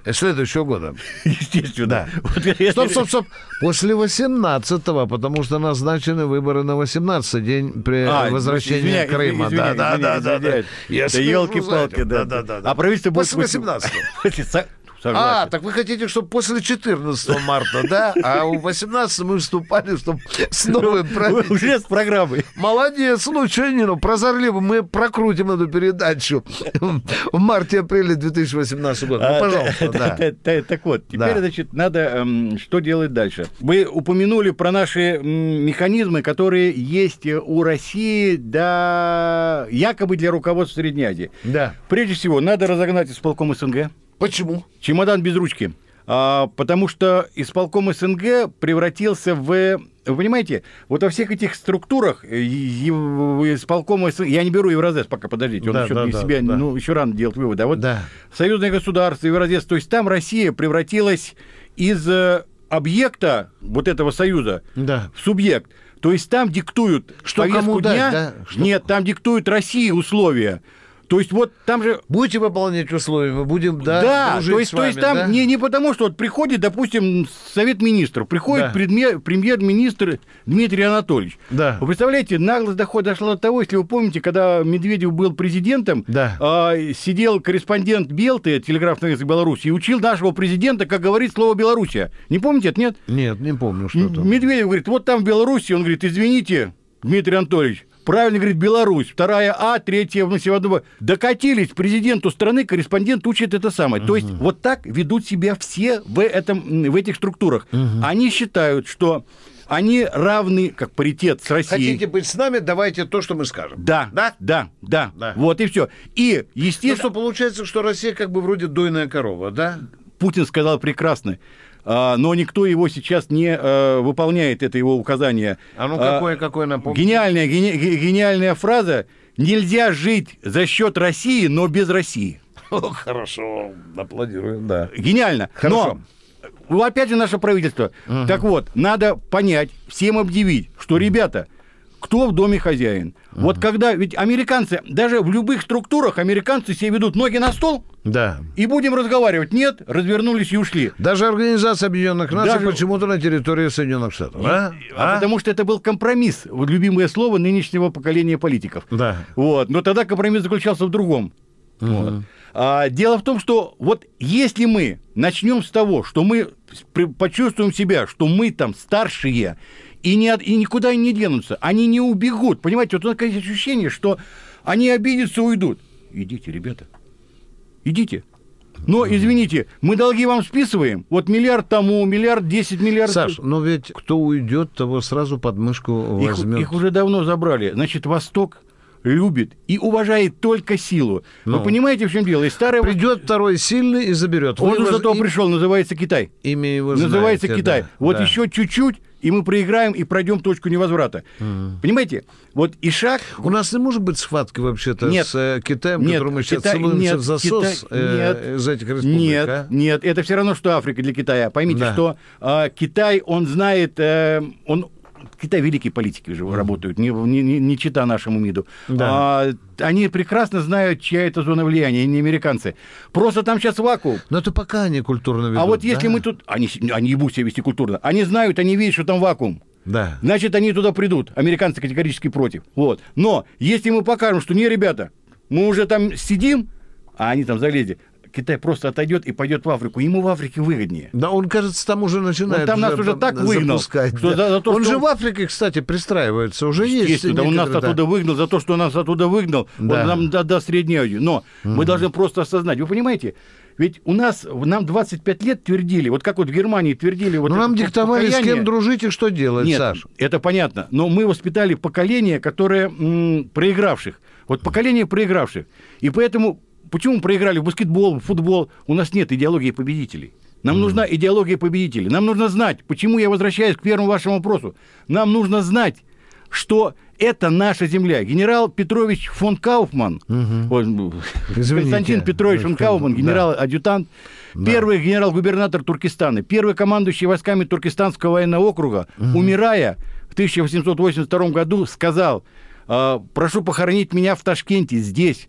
Э, Следующего года. <laughs> Естественно. Да. <laughs> Вот Стоп, стоп, стоп. После 18-го, потому что назначены выборы на 18-й день при А, возвращении извиня- Крыма. извиня- да, да, извиня- да, да, да. извиняюсь. Я Да слежу за елки-палки, да. да, да, да. А правительство будет после 18 После <laughs> со- А, согласен. так вы хотите, чтобы после 14 марта, да? А у 18 мы вступали, чтобы с новым <laughs> правительством. Уже с программой. Молодец, Лучанину, прозорливо. Мы прокрутим эту передачу в марте-апреле 2018 года. Ну, А, пожалуйста, та- да. та- та- Так вот, теперь, значит, надо эм, что делать дальше. Вы упомянули про наши механизмы, которые есть у России, да, якобы для руководства Средней Азии. Да. Прежде всего, надо разогнать исполком СНГ. Почему? Чемодан без ручки. А, потому что исполком СНГ превратился в... Вы понимаете, вот во всех этих структурах э, исполком СНГ... Я не беру Евразес пока, подождите, он Да, еще да, да, себя, да. ну, еще рано делать выводы. А вот Да. союзное государство, Евразес, то есть там Россия превратилась из э, объекта вот этого союза Да. в субъект. То есть там диктуют Что повестку кому дать, дня. да? Что- Нет, там диктуют России условия. То есть вот там же Будете выполнять условия, мы будем, да, да, то есть, с то вами, есть там да? не, не потому, что вот приходит, допустим, Совет Министров, приходит Да. предме- премьер-министр Дмитрий Анатольевич. Да. Вы представляете, наглость доход дошла до того, если вы помните, когда Медведев был президентом, Да. а, сидел корреспондент Белты, телеграфный язык Беларуси, и учил нашего президента, как говорить слово Белоруссия. Не помните это, нет? Нет, не помню, что там. Медведев говорит, вот там в Беларуси, он говорит, извините, Дмитрий Анатольевич, правильно говорит Беларусь, вторая А, третья в Севадово. Докатились к президенту страны, корреспондент учит это самое. То есть вот так ведут себя все в, этом, в этих структурах. Они считают, что они равны, как паритет с Россией. Хотите быть с нами, давайте то, что мы скажем. Да, Да? да, да, Да. Вот и все. И, Ну естественно, что, получается, что Россия как бы вроде дойная корова, да? Путин сказал прекрасно, но никто его сейчас не а, выполняет, это его указание. А ну А, какое, какое напомню? Гениальная, гени- ге- гениальная фраза. Нельзя жить за счет России, но без России. Хорошо, аплодируем, да. Гениально. Хорошо. Но, опять же, наше правительство. Так вот, надо понять, всем объявить, что, ребята, кто в доме хозяин. Вот когда, ведь американцы, даже в любых структурах американцы себе ведут ноги на стол, Да. и будем разговаривать. Нет, развернулись и ушли. Даже Организация Объединенных Наций Даже- почему-то на территории Соединенных Штатов. А? А А? Потому что это был компромисс, вот любимое слово нынешнего поколения политиков. Да. Вот. Но тогда компромисс заключался в другом. Вот. А, дело в том, что вот если мы начнем с того, что мы почувствуем себя, что мы там старшие, и, не, и никуда не денутся, они не убегут. Понимаете, вот такое ощущение, что они обидятся, уйдут. Идите, ребята, идите. Но, извините, мы долги вам списываем. Вот миллиард тому, миллиард десять, миллиард... Саш, но ведь кто уйдет, того сразу подмышку Их, возьмет. их уже давно забрали. Значит, Восток любит и уважает только силу. Ну. Вы понимаете, в чем дело? И старая... Придет второй сильный и заберет. Он Вы уже его- зато им- пришел, называется Китай. Имя его называется знаете, Китай. да, вот да. еще чуть-чуть, и мы проиграем и пройдем точку невозврата. Понимаете? Вот и шаг... У нас не может быть схватки вообще-то Нет. с э, Китаем, Нет, которым мы сейчас Китай- целуемся нет, в засос Китай- э, нет. из этих республик. Нет, а? нет, это все равно, что Африка для Китая. Поймите, Да. что э, Китай, он знает, э, он Китай великие политики же работают, не, не, не, не чита нашему МИДу. Да. А, они прекрасно знают, чья это зона влияния, не американцы. Просто там сейчас вакуум. Но это пока они культурно ведут. а вот если да? мы тут... Они, они ебут себя вести культурно. Они знают, они видят, что там вакуум. Да. Значит, они туда придут. Американцы категорически против. Вот. Но если мы покажем, что не, ребята, мы уже там сидим, а они там залезли, Китай просто отойдет и пойдет в Африку. Ему в Африке выгоднее. Да, он, кажется, там уже начинает Он там нас уже так выгнал, запускать, что да. за- за то, он что же в Африке, кстати, пристраивается. Уже есть Естественно, он нас да. оттуда выгнал, за то, что он нас оттуда выгнал, Да. он нам да- даст Среднюю Азию. Но мы должны просто осознать. Вы понимаете, ведь у нас, нам 25 лет твердили, вот как вот в Германии твердили... Вот Ну, нам диктовали, с покаяние. кем дружить и что делать, Нет, Саш. это понятно. Но мы воспитали поколение, которое м, проигравших. Вот поколение проигравших. И поэтому, почему мы проиграли в баскетбол, в футбол? У нас нет идеологии победителей. Нам нужна идеология победителей. Нам нужно знать, почему я возвращаюсь к первому вашему вопросу. Нам нужно знать, что это наша земля. Генерал Петрович фон Кауфман, вот, Извините. Константин Петрович фон Кауфман, Да. генерал-адъютант, первый генерал-губернатор Туркестана, первый командующий войсками Туркестанского военного округа, умирая в 1882 году, сказал, «Э, прошу похоронить меня в Ташкенте, здесь.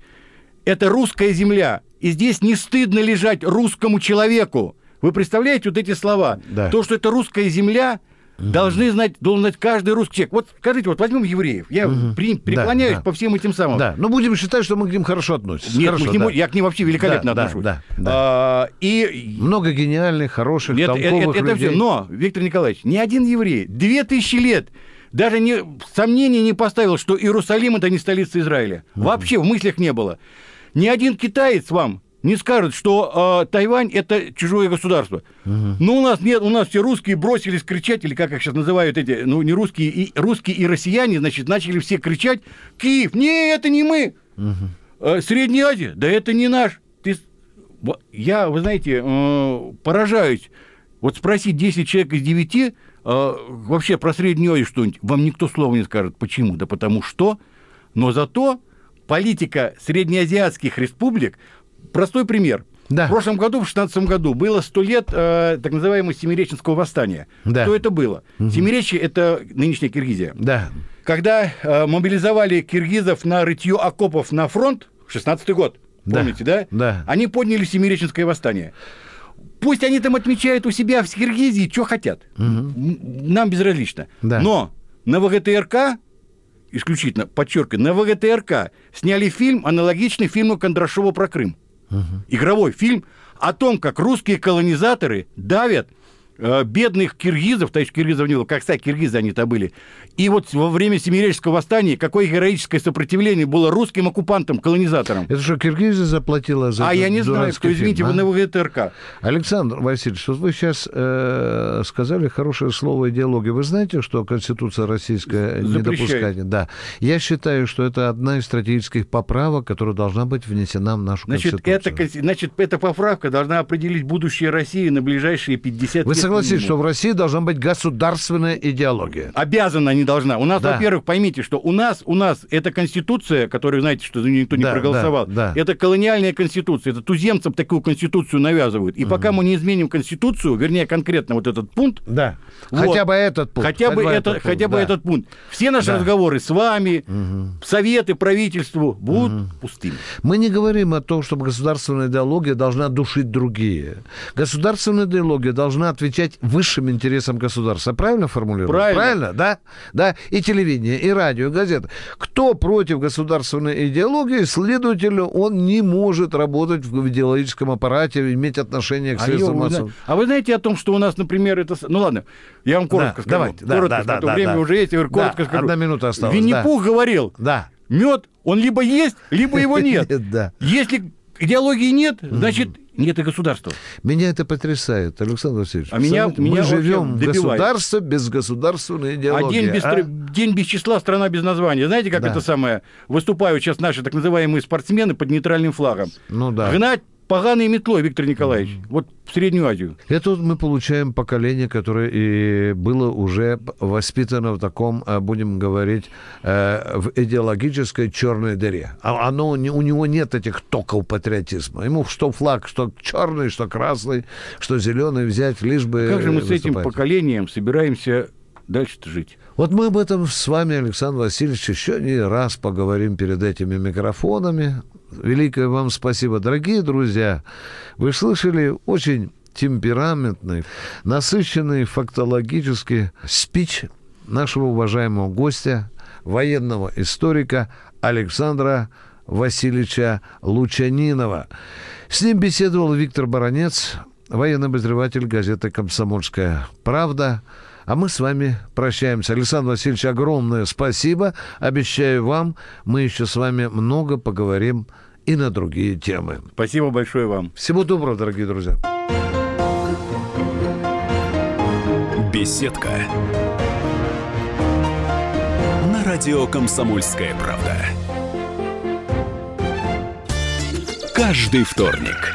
Это русская земля, и здесь не стыдно лежать русскому человеку. Вы представляете вот эти слова? Да. То, что это русская земля, должны знать, должен знать каждый русский человек. Вот скажите, вот возьмем евреев. Я при- преклоняюсь да. по всем этим самым. Да, но будем считать, что мы к ним хорошо относимся. Нет, Хорошо, мы к нему- да. я к ним вообще великолепно Да, отношусь. да, да. А, и Много гениальных, хороших, это, это- толковых это людей. все. Но, Виктор Николаевич, ни один еврей две тысячи лет даже не, сомнений не поставил, что Иерусалим это не столица Израиля. Вообще в мыслях не было. Ни один китаец вам не скажет, что э, Тайвань это чужое государство. Но у нас нет, у нас все русские бросились кричать, или как их сейчас называют эти, ну не русские, и, русские и россияне, значит, начали все кричать, Киев, не, это не мы. Э, Средняя Азия, да это не наш. Ты... Я, вы знаете, э, поражаюсь. Вот спросить 10 человек из 9 э, вообще про Среднюю Азию что-нибудь, вам никто слова не скажет. Почему? Да потому что. Но зато политика среднеазиатских республик, простой пример. Да. В прошлом году, в 16 году, было 100 лет э, так называемого Семиреченского восстания. Да. Что это было? Семиречье – это нынешняя Киргизия. Да. Когда э, мобилизовали киргизов на рытье окопов на фронт, 16-й год, Да, помните, да? да. Они подняли Семиреченское восстание. Пусть они там отмечают у себя в Киргизии, что хотят. М, Нам безразлично. Да. Но на ВГТРК, исключительно, подчеркиваю, на ВГТРК сняли фильм, аналогичный фильму Кондрашова про Крым. Игровой фильм о том, как русские колонизаторы давят бедных киргизов, то есть киргизов не было, как кстати, киргизы они-то были. И вот во время Семиреческого восстания какое героическое сопротивление было русским оккупантам, колонизаторам. Это что, Киргизия заплатила за А я не знаю, кто, извините, фильм, вы а? на ВГТРК. Александр Васильевич, вот вы сейчас э, сказали хорошее слово идеология. Вы знаете, что Конституция российская не допускает? Да. Я считаю, что это одна из стратегических поправок, которая должна быть внесена в нашу Значит, Конституцию. это, значит, эта поправка должна определить будущее России на ближайшие 50 Вы лет. Согласись, что в России должна быть государственная идеология. Обязана не должна. У нас, Да. во-первых, поймите, что у нас, у нас эта конституция, которую, знаете, что за нее никто не Да, проголосовал, да, да. это колониальная конституция, это туземцам такую конституцию навязывают. И пока мы не изменим конституцию, вернее, конкретно вот этот пункт, Да. Вот. Хотя бы этот пункт. Хотя бы, это, пункт, хотя бы да. этот пункт. Все наши Да. разговоры с вами, советы правительству будут пустыми. Мы не говорим о том, чтобы государственная идеология должна душить другие. Государственная идеология должна отвечать высшим интересам государства. Правильно формулирую? Правильно. Правильно, да? Да. И телевидение, и радио, и газеты. Кто против государственной идеологии, следовательно, он не может работать в идеологическом аппарате, иметь отношение к А, средствам вы массовой. зна- а вы знаете о том, что у нас, например, это... Ну ладно, я вам коротко Да, скажу. давайте, да, коротко да, да, да, время да. уже есть, я говорю, Да, коротко скажу. одна минута осталась, Винни-Пух говорил, Да. мед, он либо есть, либо его <laughs> нет. Да. Если идеологии нет, значит, нет и государства. Меня это потрясает, Александр Васильевич. А меня- меня Мы вообще живем в государстве без государственной идеологии. А день без, а? день без числа, страна без названия. Знаете, как Да. это самое? Выступают сейчас наши так называемые спортсмены под нейтральным флагом. Ну да. Гнать поганой метлой, Виктор Николаевич. Вот в Среднюю Азию. Это вот мы получаем поколение, которое и было уже воспитано в таком, э, будем говорить, э, в идеологической черной дыре. А оно, у него нет этих токов патриотизма. Ему что флаг, что черный, что красный, что зеленый взять, лишь бы Как же мы э, с этим выступать. поколением собираемся дальше жить? Вот мы об этом с вами, Александр Васильевич, еще не раз поговорим перед этими микрофонами. Великое вам спасибо, дорогие друзья. Вы слышали очень темпераментный, насыщенный фактологический спич нашего уважаемого гостя, военного историка Александра Васильевича Лучанинова. С ним беседовал Виктор Баранец, военный обозреватель газеты «Комсомольская правда». А мы с вами прощаемся. Александр Васильевич, огромное спасибо. Обещаю вам, мы еще с вами много поговорим и на другие темы. Спасибо большое вам. Всего доброго, дорогие друзья. Беседка. На радио «Комсомольская правда». Каждый вторник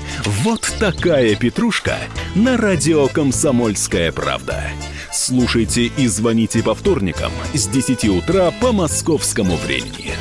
Вот такая петрушка на радио «Комсомольская правда». Слушайте и звоните по вторникам с 10 утра по московскому времени.